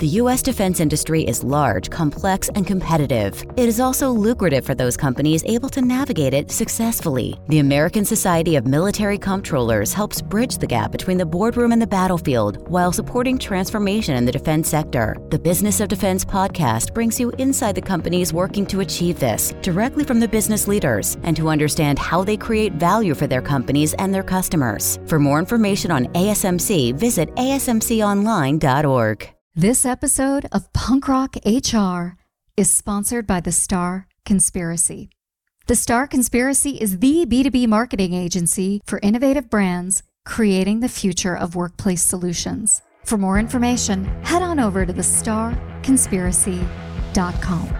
The U.S. defense industry is large, complex, and competitive. It is also lucrative for those companies able to navigate it successfully. The American Society of Military Comptrollers helps bridge the gap between the boardroom and the battlefield while supporting transformation in the defense sector. The Business of Defense podcast brings you inside the companies working to achieve this directly from the business leaders and to understand how they create value for their companies and their customers. For more information on ASMC, visit asmconline.org. This episode of Punk Rock HR is sponsored by The Star Conspiracy. The Star Conspiracy is the B2B marketing agency for innovative brands creating the future of workplace solutions. For more information, head on over to thestarconspiracy.com.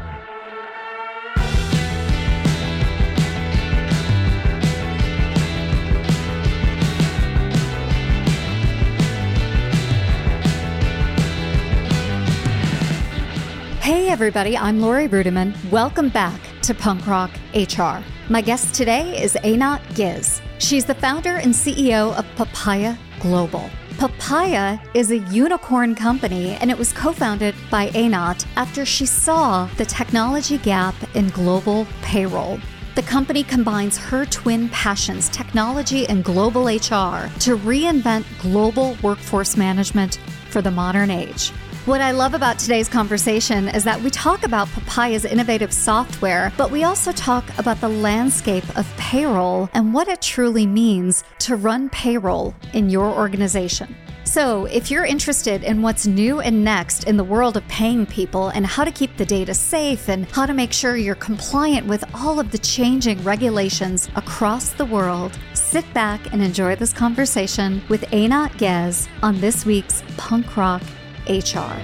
Hey, everybody, I'm Lori Rudiman. Welcome back to Punk Rock HR. My guest today is Eynat Guez. She's the founder and CEO of Papaya Global. Papaya is a unicorn company and it was co founded by Eynat after she saw the technology gap in global payroll. The company combines her twin passions, technology and global HR, to reinvent global workforce management for the modern age. What I love about today's conversation is that we talk about Papaya's innovative software, but we also talk about the landscape of payroll and what it truly means to run payroll in your organization. So, if you're interested in what's new and next in the world of paying people and how to keep the data safe and how to make sure you're compliant with all of the changing regulations across the world, sit back and enjoy this conversation with Eynat Guez on this week's Punk Rock HR.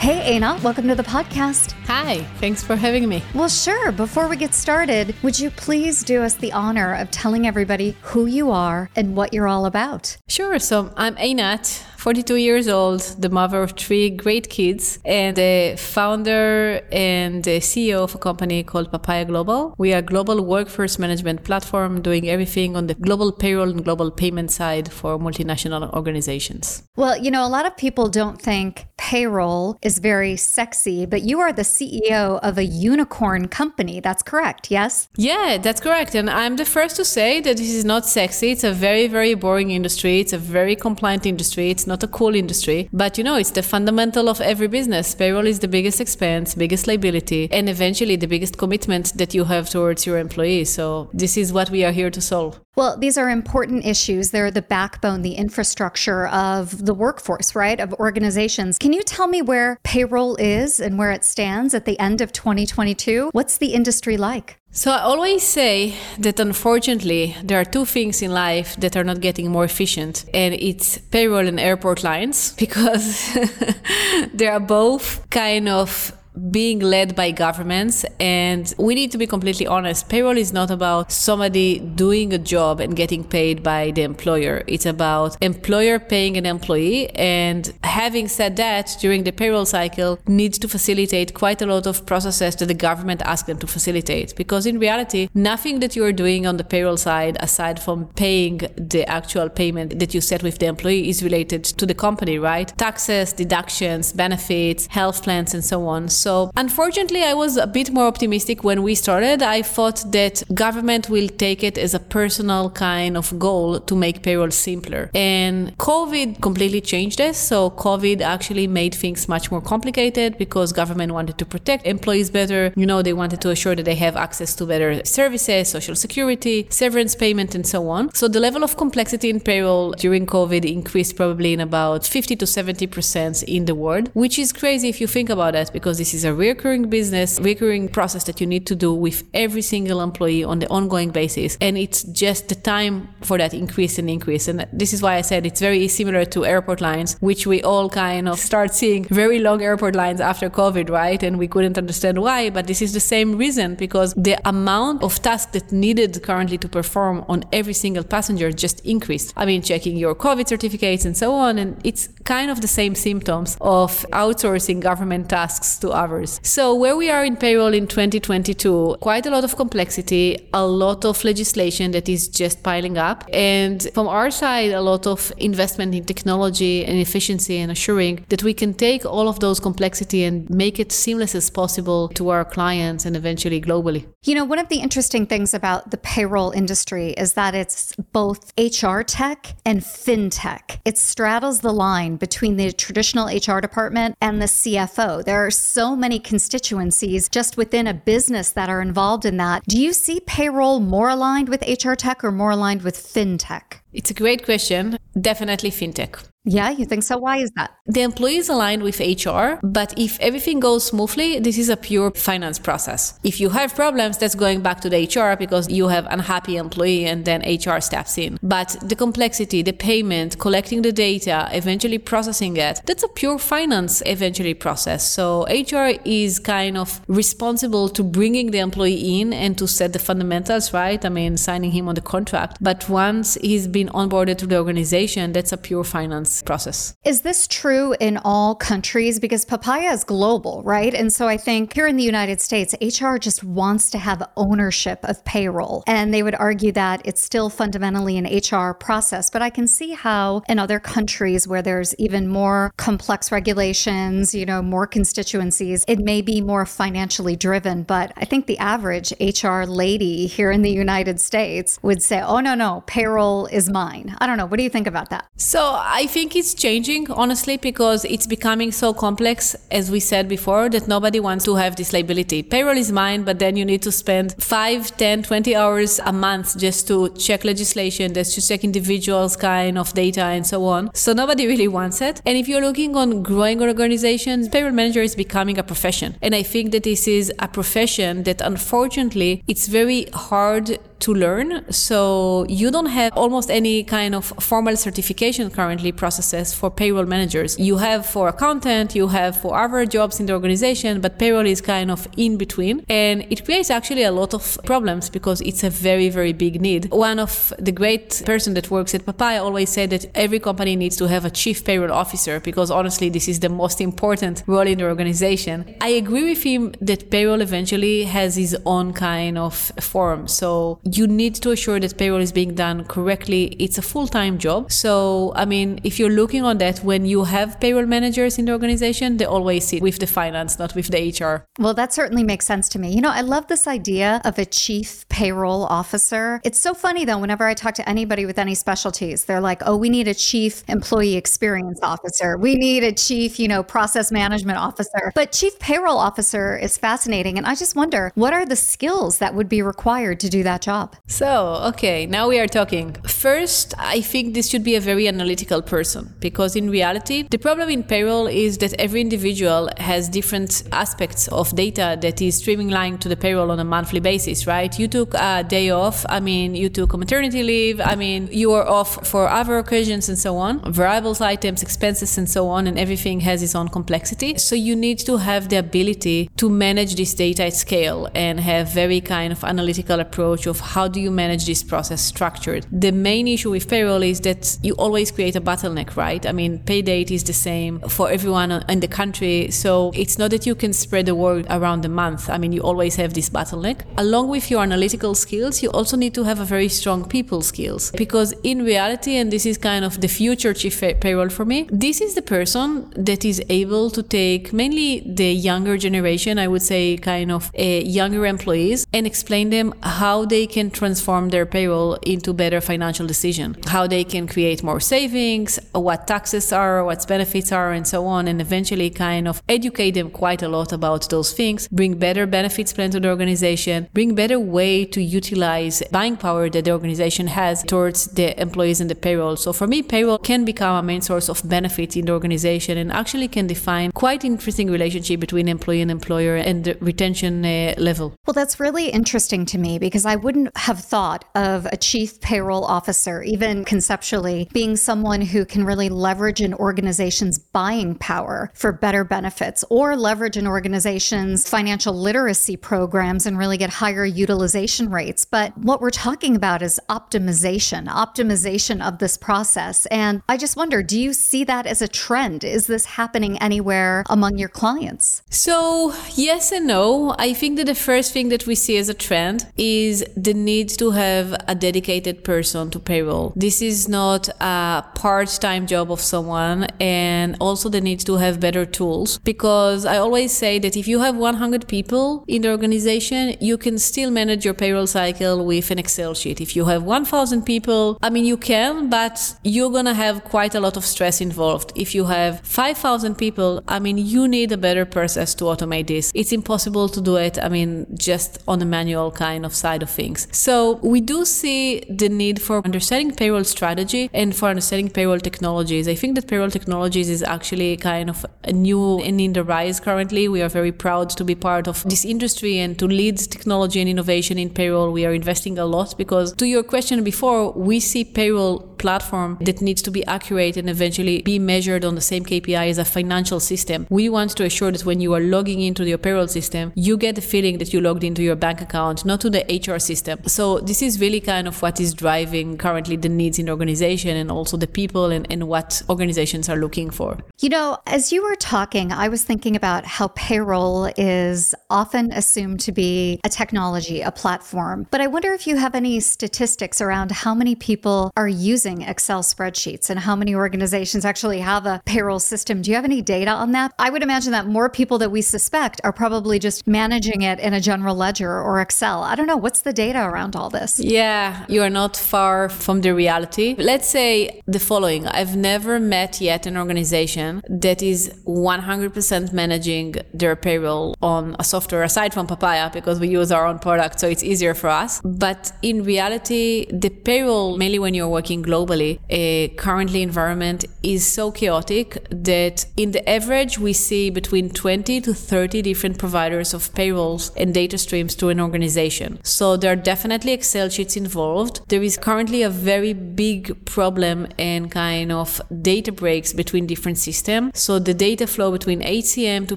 Hey, Eynat, welcome to the podcast. Hi, thanks for having me. Well, sure. Before we get started, would you please do us the honor of telling everybody who you are and what you're all about? Sure. So I'm Eynat, 42 years old, the mother of three great kids, and the founder and the CEO of a company called Papaya Global. We are a global workforce management platform doing everything on the global payroll and global payment side for multinational organizations. Well, you know, a lot of people don't think payroll is very sexy, but you are the CEO of a unicorn company. That's correct, yes? Yeah, that's correct. And I'm the first to say that this is not sexy. It's a very, very boring industry. It's a very compliant industry. It's not a cool industry, but you know, it's the fundamental of every business. Payroll is the biggest expense, biggest liability, and eventually the biggest commitment that you have towards your employees. So this is what we are here to solve. Well, these are important issues. They're the backbone, the infrastructure of the workforce, right? Of organizations. Can you tell me where payroll is and where it stands at the end of 2022? What's the industry like? So I always say that unfortunately there are two things in life that are not getting more efficient and it's payroll and airport lines because they are both kind of being led by governments. And we need to be completely honest. Payroll is not about somebody doing a job and getting paid by the employer. It's about employer paying an employee. And having said that, during the payroll cycle, needs to facilitate quite a lot of processes that the government asks them to facilitate. Because in reality, nothing that you're doing on the payroll side, aside from paying the actual payment that you set with the employee, is related to the company, right? Taxes, deductions, benefits, health plans, and so on. So unfortunately, I was a bit more optimistic when we started. I thought that government will take it as a personal kind of goal to make payroll simpler. And COVID completely changed this. So COVID actually made things much more complicated because government wanted to protect employees better. You know, they wanted to assure that they have access to better services, social security, severance payment, and so on. So the level of complexity in payroll during COVID increased probably in about 50 to 70% in the world, which is crazy if you think about it because this is a recurring business, recurring process that you need to do with every single employee on the ongoing basis. And it's just the time for that increase and increase. And this is why I said it's very similar to airport lines, which we all kind of start seeing very long airport lines after COVID, right? And we couldn't understand why, but this is the same reason because the amount of tasks that needed currently to perform on every single passenger just increased. I mean, checking your COVID certificates and so on. And it's kind of the same symptoms of outsourcing government tasks to others. So where we are in payroll in 2022, quite a lot of complexity, a lot of legislation that is just piling up. And from our side, a lot of investment in technology and efficiency and assuring that we can take all of those complexity and make it seamless as possible to our clients and eventually globally. You know, one of the interesting things about the payroll industry is that it's both HR tech and fintech. It straddles the line between the traditional HR department and the CFO. There are so many constituencies just within a business that are involved in that. Do you see payroll more aligned with HR tech or more aligned with fintech? It's a great question. Definitely fintech. Yeah, you think so? Why is that? The employee is aligned with HR, but if everything goes smoothly, this is a pure finance process. If you have problems, that's going back to the HR because you have unhappy employee and then HR steps in. But the complexity, the payment, collecting the data, eventually processing it, that's a pure finance eventually process. So HR is kind of responsible to bringing the employee in and to set the fundamentals, right? I mean, signing him on the contract. But once he's been onboarded to the organization, that's a pure finance process. Is this true in all countries? Because papaya is global, right? And so I think here in the United States, HR just wants to have ownership of payroll. And they would argue that it's still fundamentally an HR process. But I can see how in other countries where there's even more complex regulations, you know, more constituencies, it may be more financially driven. But I think the average HR lady here in the United States would say, oh, no, no, payroll is mine. I don't know. What do you think about that? So I think it's changing, honestly, because it's becoming so complex, as we said before, that nobody wants to have this liability. Payroll is mine, but then you need to spend 5, 10, 20 hours a month just to check legislation, just to check individuals' kind of data and so on. So nobody really wants it. And if you're looking on growing organizations, payroll manager is becoming a profession. And I think that this is a profession that unfortunately it's very hard to learn. So you don't have almost any kind of formal certification currently processes for payroll managers. You have for accountant, you have for other jobs in the organization, but payroll is kind of in between. And it creates actually a lot of problems because it's a very, very big need. One of the great person that works at Papaya always said that every company needs to have a chief payroll officer because honestly, this is the most important role in the organization. I agree with him that payroll eventually has his own kind of form. So you need to assure that payroll is being done correctly. It's a full time job. So, I mean, if you're looking on that, when you have payroll managers in the organization, they always sit with the finance, not with the HR. Well, that certainly makes sense to me. You know, I love this idea of a chief payroll officer. It's so funny though, whenever I talk to anybody with any specialties, they're like, oh, we need a chief employee experience officer. We need a chief, you know, process management officer. But chief payroll officer is fascinating. And I just wonder, what are the skills that would be required to do that job? So, okay, now we are talking. First, I think this should be a very analytical person because in reality, the problem in payroll is that every individual has different aspects of data that is streamlined to the payroll on a monthly basis, right? You took a day off, I mean, you took a maternity leave, I mean, you are off for other occasions and so on, variables items, expenses, and so on, and everything has its own complexity. So, you need to have the ability to manage this data at scale and have very kind of analytical approach of how do you manage this process structured? The main issue with payroll is that you always create a bottleneck, right? I mean, pay date is the same for everyone in the country. So it's not that you can spread the work around the month. I mean, you always have this bottleneck. Along with your analytical skills, you also need to have a very strong people skills because in reality, and this is kind of the future chief payroll for me, this is the person that is able to take mainly the younger generation, I would say kind of uh, younger employees and explain them how they can transform their payroll into better financial decision. How they can create more savings what taxes are what benefits are and so on. And eventually kind of educate them quite a lot about those things bring better benefits plan to the organization bring better way to utilize buying power that the organization has towards the employees and the payroll. So for me payroll can become a main source of benefit in the organization and actually can define quite interesting relationship between employee and employer and the retention uh, level. Well that's really interesting to me because i wouldn't have thought of a chief payroll officer, even conceptually, being someone who can really leverage an organization's buying power for better benefits or leverage an organization's financial literacy programs and really get higher utilization rates, but what we're talking about is optimization, optimization of this process. And I just wonder, do you see that as a trend? Is this happening anywhere among your clients? So, yes and no. I think that the first thing that we see as a trend is the need to have a dedicated person to payroll. This is not a part time job of someone, and also the need to have better tools. Because I always say that if you have 100 people in the organization, you can still manage your payroll cycle with an Excel sheet. If you have 1,000 people, I mean, you can, but you're going to have quite a lot of stress involved. If you have 5,000 people, I mean, you need a better process to automate this. It's impossible to do it, I mean, just on a manual kind of side of things. So we do see the need for understanding payroll strategy and for understanding payroll technologies. I think that payroll technologies is actually kind of a new and in the rise currently. We are very proud to be part of this industry and to lead technology and innovation in payroll. We are investing a lot because to your question before, we see payroll platform that needs to be accurate and eventually be measured on the same KPI as a financial system. We want to assure that when you are logging into your payroll system, you get the feeling that you logged into your bank account, not to the HR system. So this is really kind of what is driving currently the needs in the organization and also the people and, and what organizations are looking for. You know, as you were talking, I was thinking about how payroll is often assumed to be a technology, a platform. But I wonder if you have any statistics around how many people are using using Excel spreadsheets and how many organizations actually have a payroll system. Do you have any data on that? I would imagine that more people that we suspect are probably just managing it in a general ledger or Excel. I don't know. What's the data around all this? Yeah, you are not far from the reality. Let's say the following I've never met yet an organization that is 100% managing their payroll on a software aside from Papaya because we use our own product, so it's easier for us. But in reality, the payroll, mainly when you're working globally, globally, a currently environment is so chaotic that in the average we see between 20 to 30 different providers of payrolls and data streams to an organization. So there are definitely Excel sheets involved. There is currently a very big problem and kind of data breaks between different systems. So the data flow between HCM to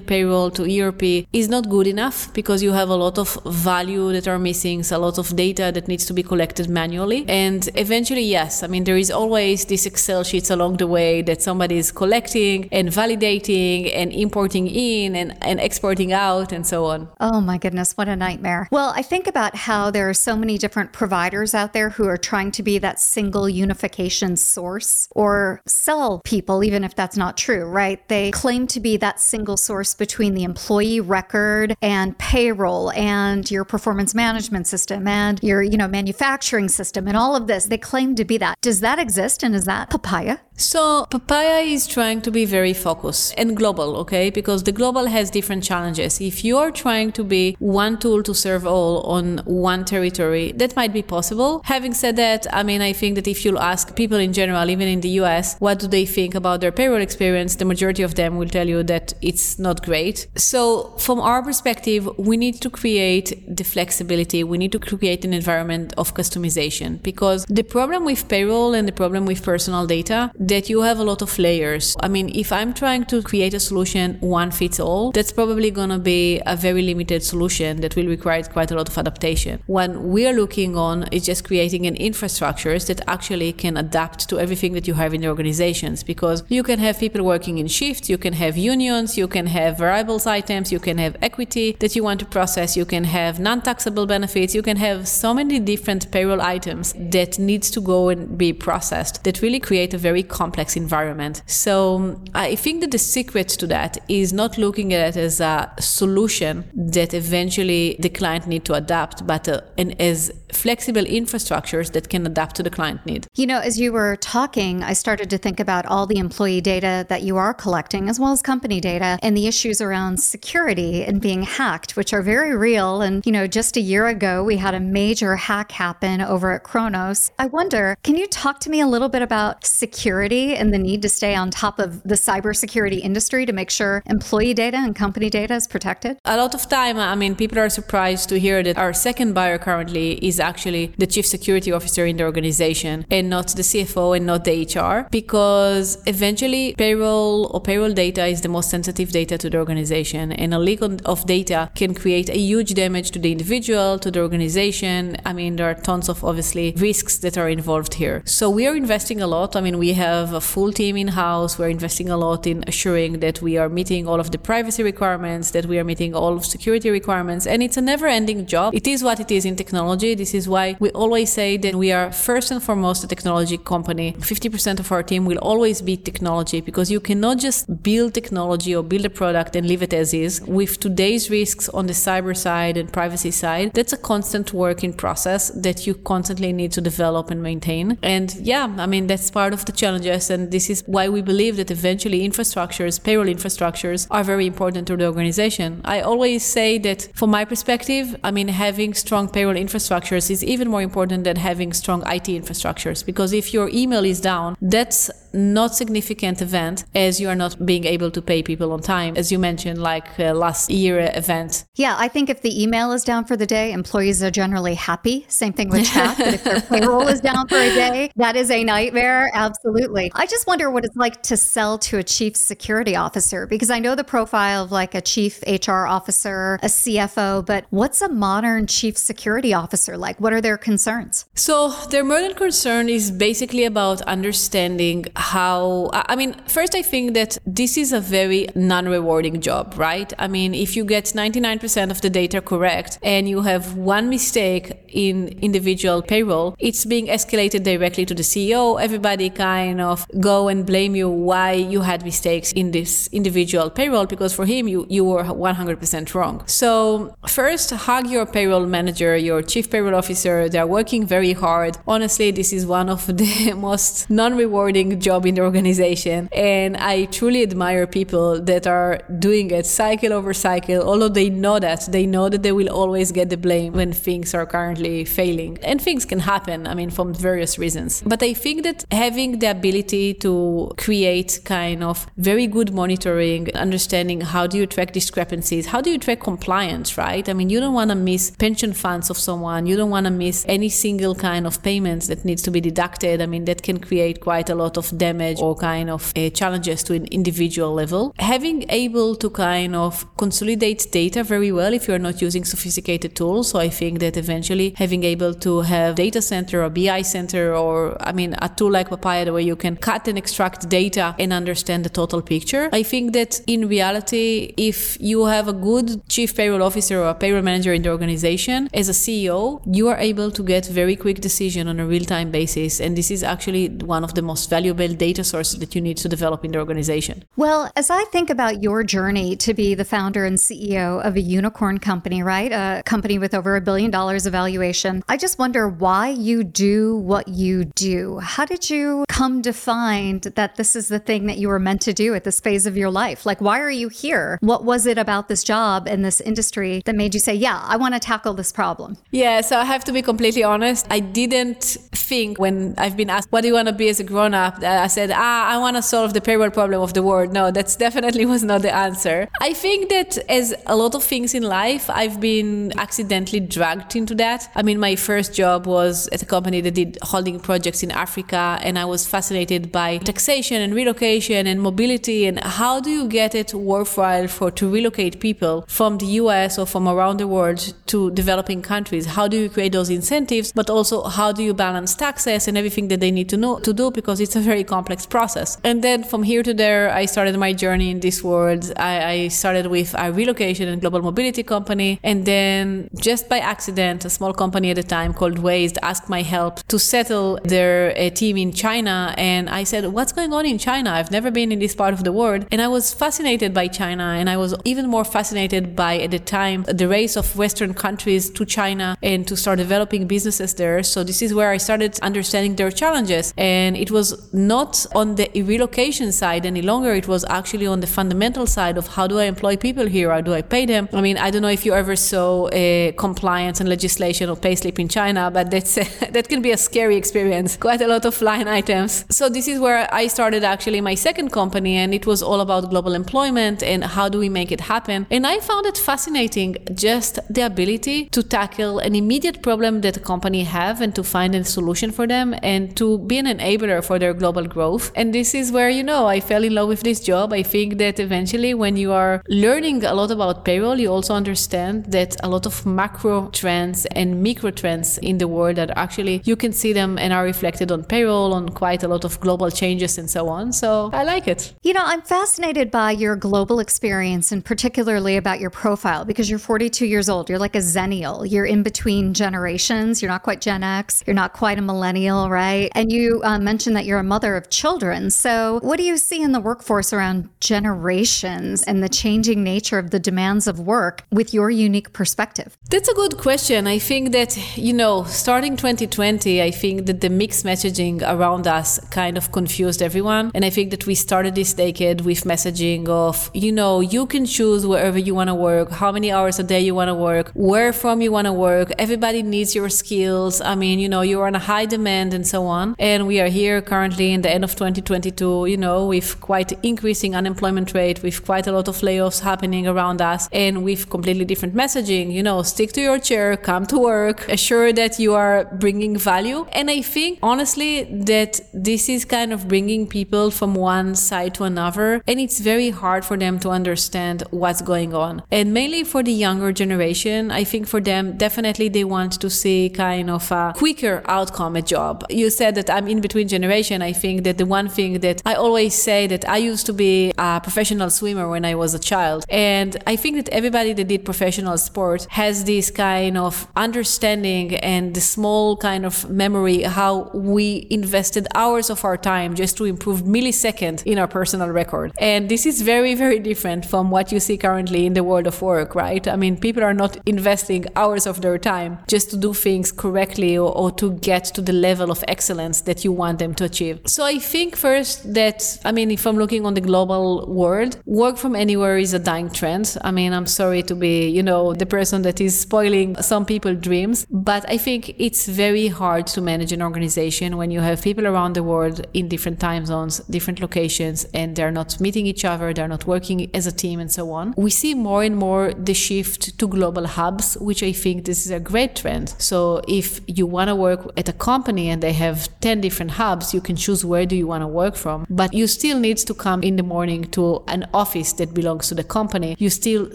payroll to ERP is not good enough because you have a lot of value that are missing, a lot of data that needs to be collected manually. And eventually, yes, I mean, there is always these Excel sheets along the way that somebody is collecting and validating and importing in and, and exporting out and so on. Oh my goodness, what a nightmare. Well, I think about how there are so many different providers out there who are trying to be that single unification source or sell people, even if that's not true, right? They claim to be that single source between the employee record and payroll and your performance management system and your, you know, manufacturing system and all of this. They claim to be that. Does that exist and is that papaya? So, Papaya is trying to be very focused and global, okay? Because the global has different challenges. If you are trying to be one tool to serve all on one territory, that might be possible. Having said that, I mean, I think that if you ask people in general, even in the US, what do they think about their payroll experience, the majority of them will tell you that it's not great. So, from our perspective, we need to create the flexibility, we need to create an environment of customization because the problem with payroll and the problem with personal data that you have a lot of layers. I mean, if I'm trying to create a solution one fits all, that's probably going to be a very limited solution that will require quite a lot of adaptation. What we are looking on is just creating an infrastructures that actually can adapt to everything that you have in the organizations because you can have people working in shifts, you can have unions, you can have variables items, you can have equity that you want to process, you can have non-taxable benefits, you can have so many different payroll items that needs to go and be processed that really create a very complex environment. So I think that the secret to that is not looking at it as a solution that eventually the client need to adapt, but uh, and as flexible infrastructures that can adapt to the client need. You know, as you were talking, I started to think about all the employee data that you are collecting, as well as company data, and the issues around security and being hacked, which are very real. And, you know, just a year ago, we had a major hack happen over at Kronos. I wonder, can you talk to me a little bit about security? security and the need to stay on top of the cybersecurity industry to make sure employee data and company data is protected? A lot of time, I mean, people are surprised to hear that our second buyer currently is actually the chief security officer in the organization and not the CFO and not the HR because eventually payroll or payroll data is the most sensitive data to the organization and a leak of data can create a huge damage to the individual, to the organization. I mean, there are tons of obviously risks that are involved here. So we are investing a lot. I mean, we have a full team in house. We're investing a lot in assuring that we are meeting all of the privacy requirements, that we are meeting all of security requirements. And it's a never ending job. It is what it is in technology. This is why we always say that we are first and foremost a technology company. 50% of our team will always be technology because you cannot just build technology or build a product and leave it as is. With today's risks on the cyber side and privacy side, that's a constant work in process that you constantly need to develop and maintain. And yeah, I mean, that's part of the challenges. And this is why we believe that eventually infrastructures, payroll infrastructures, are very important to the organization. I always say that from my perspective, I mean, having strong payroll infrastructures is even more important than having strong IT infrastructures because if your email is down, that's not significant event as you are not being able to pay people on time as you mentioned like uh, last year event. Yeah i think if the email is down for the day employees are generally happy. Same thing with chat but if their payroll is down for a day that is a nightmare. Absolutely. I just wonder what it's like to sell to a chief security officer because i know the profile of like a chief hr officer a cfo but what's a modern chief security officer like? What are their concerns? So their modern concern is basically about understanding how i mean first i think that this is a very non-rewarding job right? I mean if you get 99% of the data correct and you have one mistake in individual payroll it's being escalated directly to the ceo everybody kind of go and blame you why you had mistakes in this individual payroll because for him you, you were 100% wrong. So first hug your payroll manager your chief payroll officer. They're working very hard. Honestly this is one of the most non-rewarding jobs job in the organization. And I truly admire people that are doing it cycle over cycle, although they know that. They know that they will always get the blame when things are currently failing. And things can happen, I mean, from various reasons. But I think that having the ability to create kind of very good monitoring, understanding how do you track discrepancies, how do you track compliance, right? I mean, you don't want to miss pension funds of someone, you don't want to miss any single kind of payments that needs to be deducted. I mean, that can create quite a lot of damage or kind of uh, challenges to an individual level. Having able to kind of consolidate data very well if you're not using sophisticated tools. So I think that eventually having able to have data center or BI center or I mean a tool like Papaya where you can cut and extract data and understand the total picture. I think that in reality, if you have a good chief payroll officer or a payroll manager in the organization as a CEO, you are able to get very quick decision on a real-time basis. And this is actually one of the most valuable data sources that you need to develop in the organization? Well, as I think about your journey to be the founder and CEO of a unicorn company, right? A company with over a billion dollars of valuation, I just wonder why you do what you do. How did you come to find that this is the thing that you were meant to do at this phase of your life? Like, why are you here? What was it about this job and this industry that made you say, yeah, I want to tackle this problem? Yeah, so I have to be completely honest. I didn't think when I've been asked, what do you want to be as a grown up? I said, ah, I want to solve the payroll problem of the world. No, that's definitely was not the answer. I think that as a lot of things in life, I've been accidentally dragged into that. I mean, my first job was at a company that did holding projects in Africa, and I was fascinated by taxation and relocation and mobility and how do you get it worthwhile for to relocate people from the US or from around the world to developing countries? How do you create those incentives? But also how do you balance taxes and everything that they need to know to do because it's a very complex process. And then from here to there, I started my journey in this world. I, I started with a relocation and global mobility company. And then just by accident, a small company at the time called Waze asked my help to settle their uh, team in China. And I said, What's going on in China? I've never been in this part of the world. And I was fascinated by China. And I was even more fascinated by, at the time, the race of Western countries to China and to start developing businesses there. So this is where I started understanding their challenges. And it was not not on the relocation side any longer. It was actually on the fundamental side of how do I employ people here? How do I pay them? I mean, I don't know if you ever saw a compliance and legislation or payslip in China, but that's that can be a scary experience. Quite a lot of line items. So this is where I started actually my second company, and it was all about global employment and how do we make it happen. And I found it fascinating, just the ability to tackle an immediate problem that a company have and to find a solution for them and to be an enabler for their global growth. And this is where, you know, I fell in love with this job. I think that eventually when you are learning a lot about payroll, you also understand that a lot of macro trends and micro trends in the world that actually you can see them and are reflected on payroll, on quite a lot of global changes and so on. So I like it. You know, I'm fascinated by your global experience and particularly about your profile because you're 42 years old. You're like a xennial. You're in between generations. You're not quite Gen X. You're not quite a millennial, right? And you uh, mentioned that you're a mother of children. So, what do you see in the workforce around generations and the changing nature of the demands of work with your unique perspective? That's a good question. I think that, you know, starting 2020, I think that the mixed messaging around us kind of confused everyone. And I think that we started this decade with messaging of, you know, you can choose wherever you want to work, how many hours a day you want to work, where from you want to work. Everybody needs your skills. I mean, you know, you're on a high demand and so on. And we are here currently in the end of 2022, you know, with quite increasing unemployment rate, with quite a lot of layoffs happening around us, and with completely different messaging, you know, stick to your chair, come to work, assure that you are bringing value. And I think honestly that this is kind of bringing people from one side to another, and it's very hard for them to understand what's going on. And mainly for the younger generation, I think for them, definitely they want to see kind of a quicker outcome, a job. You said that I'm in between generation. I think that the one thing that I always say that I used to be a professional swimmer when I was a child. And I think that everybody that did professional sport has this kind of understanding and the small kind of memory how we invested hours of our time just to improve millisecond in our personal record. And this is very, very different from what you see currently in the world of work, right? I mean, people are not investing hours of their time just to do things correctly or, or to get to the level of excellence that you want them to achieve. So I think first that, I mean, if I'm looking on the global world, work from anywhere is a dying trend. I mean, I'm sorry to be, you know, the person that is spoiling some people's dreams, but I think it's very hard to manage an organization when you have people around the world in different time zones, different locations, and they're not meeting each other, they're not working as a team, and so on. We see more and more the shift to global hubs, which I think this is a great trend. So if you want to work at a company and they have 10 different hubs, you can choose where do you want to work from, but you still need to come in the morning to an office that belongs to the company. You still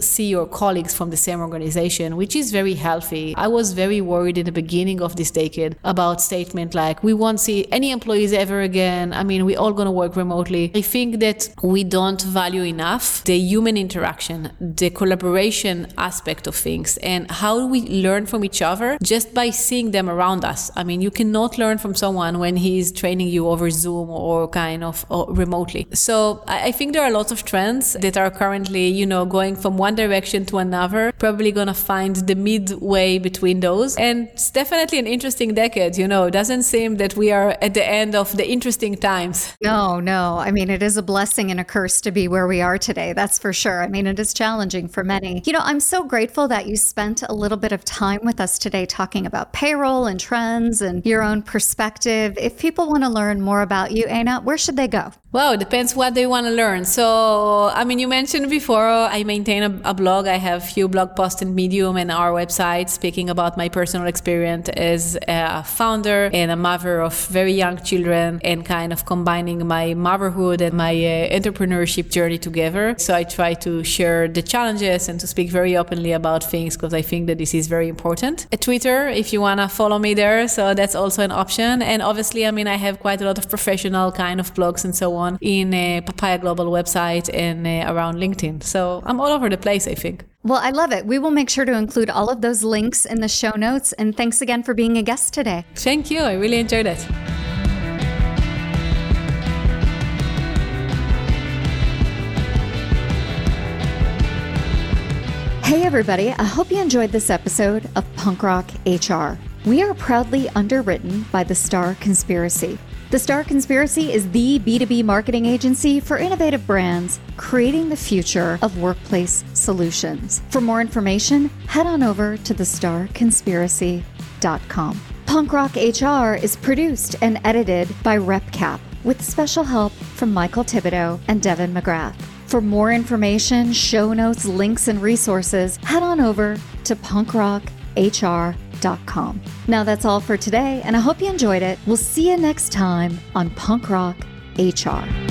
see your colleagues from the same organization, which is very healthy. I was very worried in the beginning of this decade about statement like we won't see any employees ever again. I mean, we all going to work remotely. I think that we don't value enough the human interaction, the collaboration aspect of things and how we learn from each other just by seeing them around us. I mean, you cannot learn from someone when he's training you over Zoom or kind of or remotely. So I think there are lots of trends that are currently, you know, going from one direction to another, probably to find the midway between those. And it's definitely an interesting decade, you know, it doesn't seem that we are at the end of the interesting times. No, no. I mean, it is a blessing and a curse to be where we are today. That's for sure. I mean, it is challenging for many. You know, I'm so grateful that you spent a little bit of time with us today talking about payroll and trends and your own perspective. If people want to learn more about you, Eynat, where should they go? Well, it depends what they want to learn. So, I mean, you mentioned before I maintain a, a, blog. I have few blog posts in Medium and our website speaking about my personal experience as a founder and a mother of very young children and kind of combining my motherhood and my uh, entrepreneurship journey together. So, I try to share the challenges and to speak very openly about things because I think that this is very important. Twitter, if you want to follow me there, so that's also an option. And obviously, I mean, I have quite a lot of professional kind of blogs and so on on in a Papaya Global website and uh, around LinkedIn. So I'm all over the place, I think. Well, I love it. We will make sure to include all of those links in the show notes. And thanks again for being a guest today. Thank you. I really enjoyed it. Hey, everybody. I hope you enjoyed this episode of Punk Rock HR. We are proudly underwritten by the Star Conspiracy. The Star Conspiracy is the B2B marketing agency for innovative brands creating the future of workplace solutions. For more information, head on over to thestarconspiracy.com. Punk Rock HR is produced and edited by RepCap with special help from Michael Thibodeau and Devin McGrath. For more information, show notes, links, and resources, head on over to punkrockhr.com. Now that's all for today, and I hope you enjoyed it. We'll see you next time on Punk Rock HR.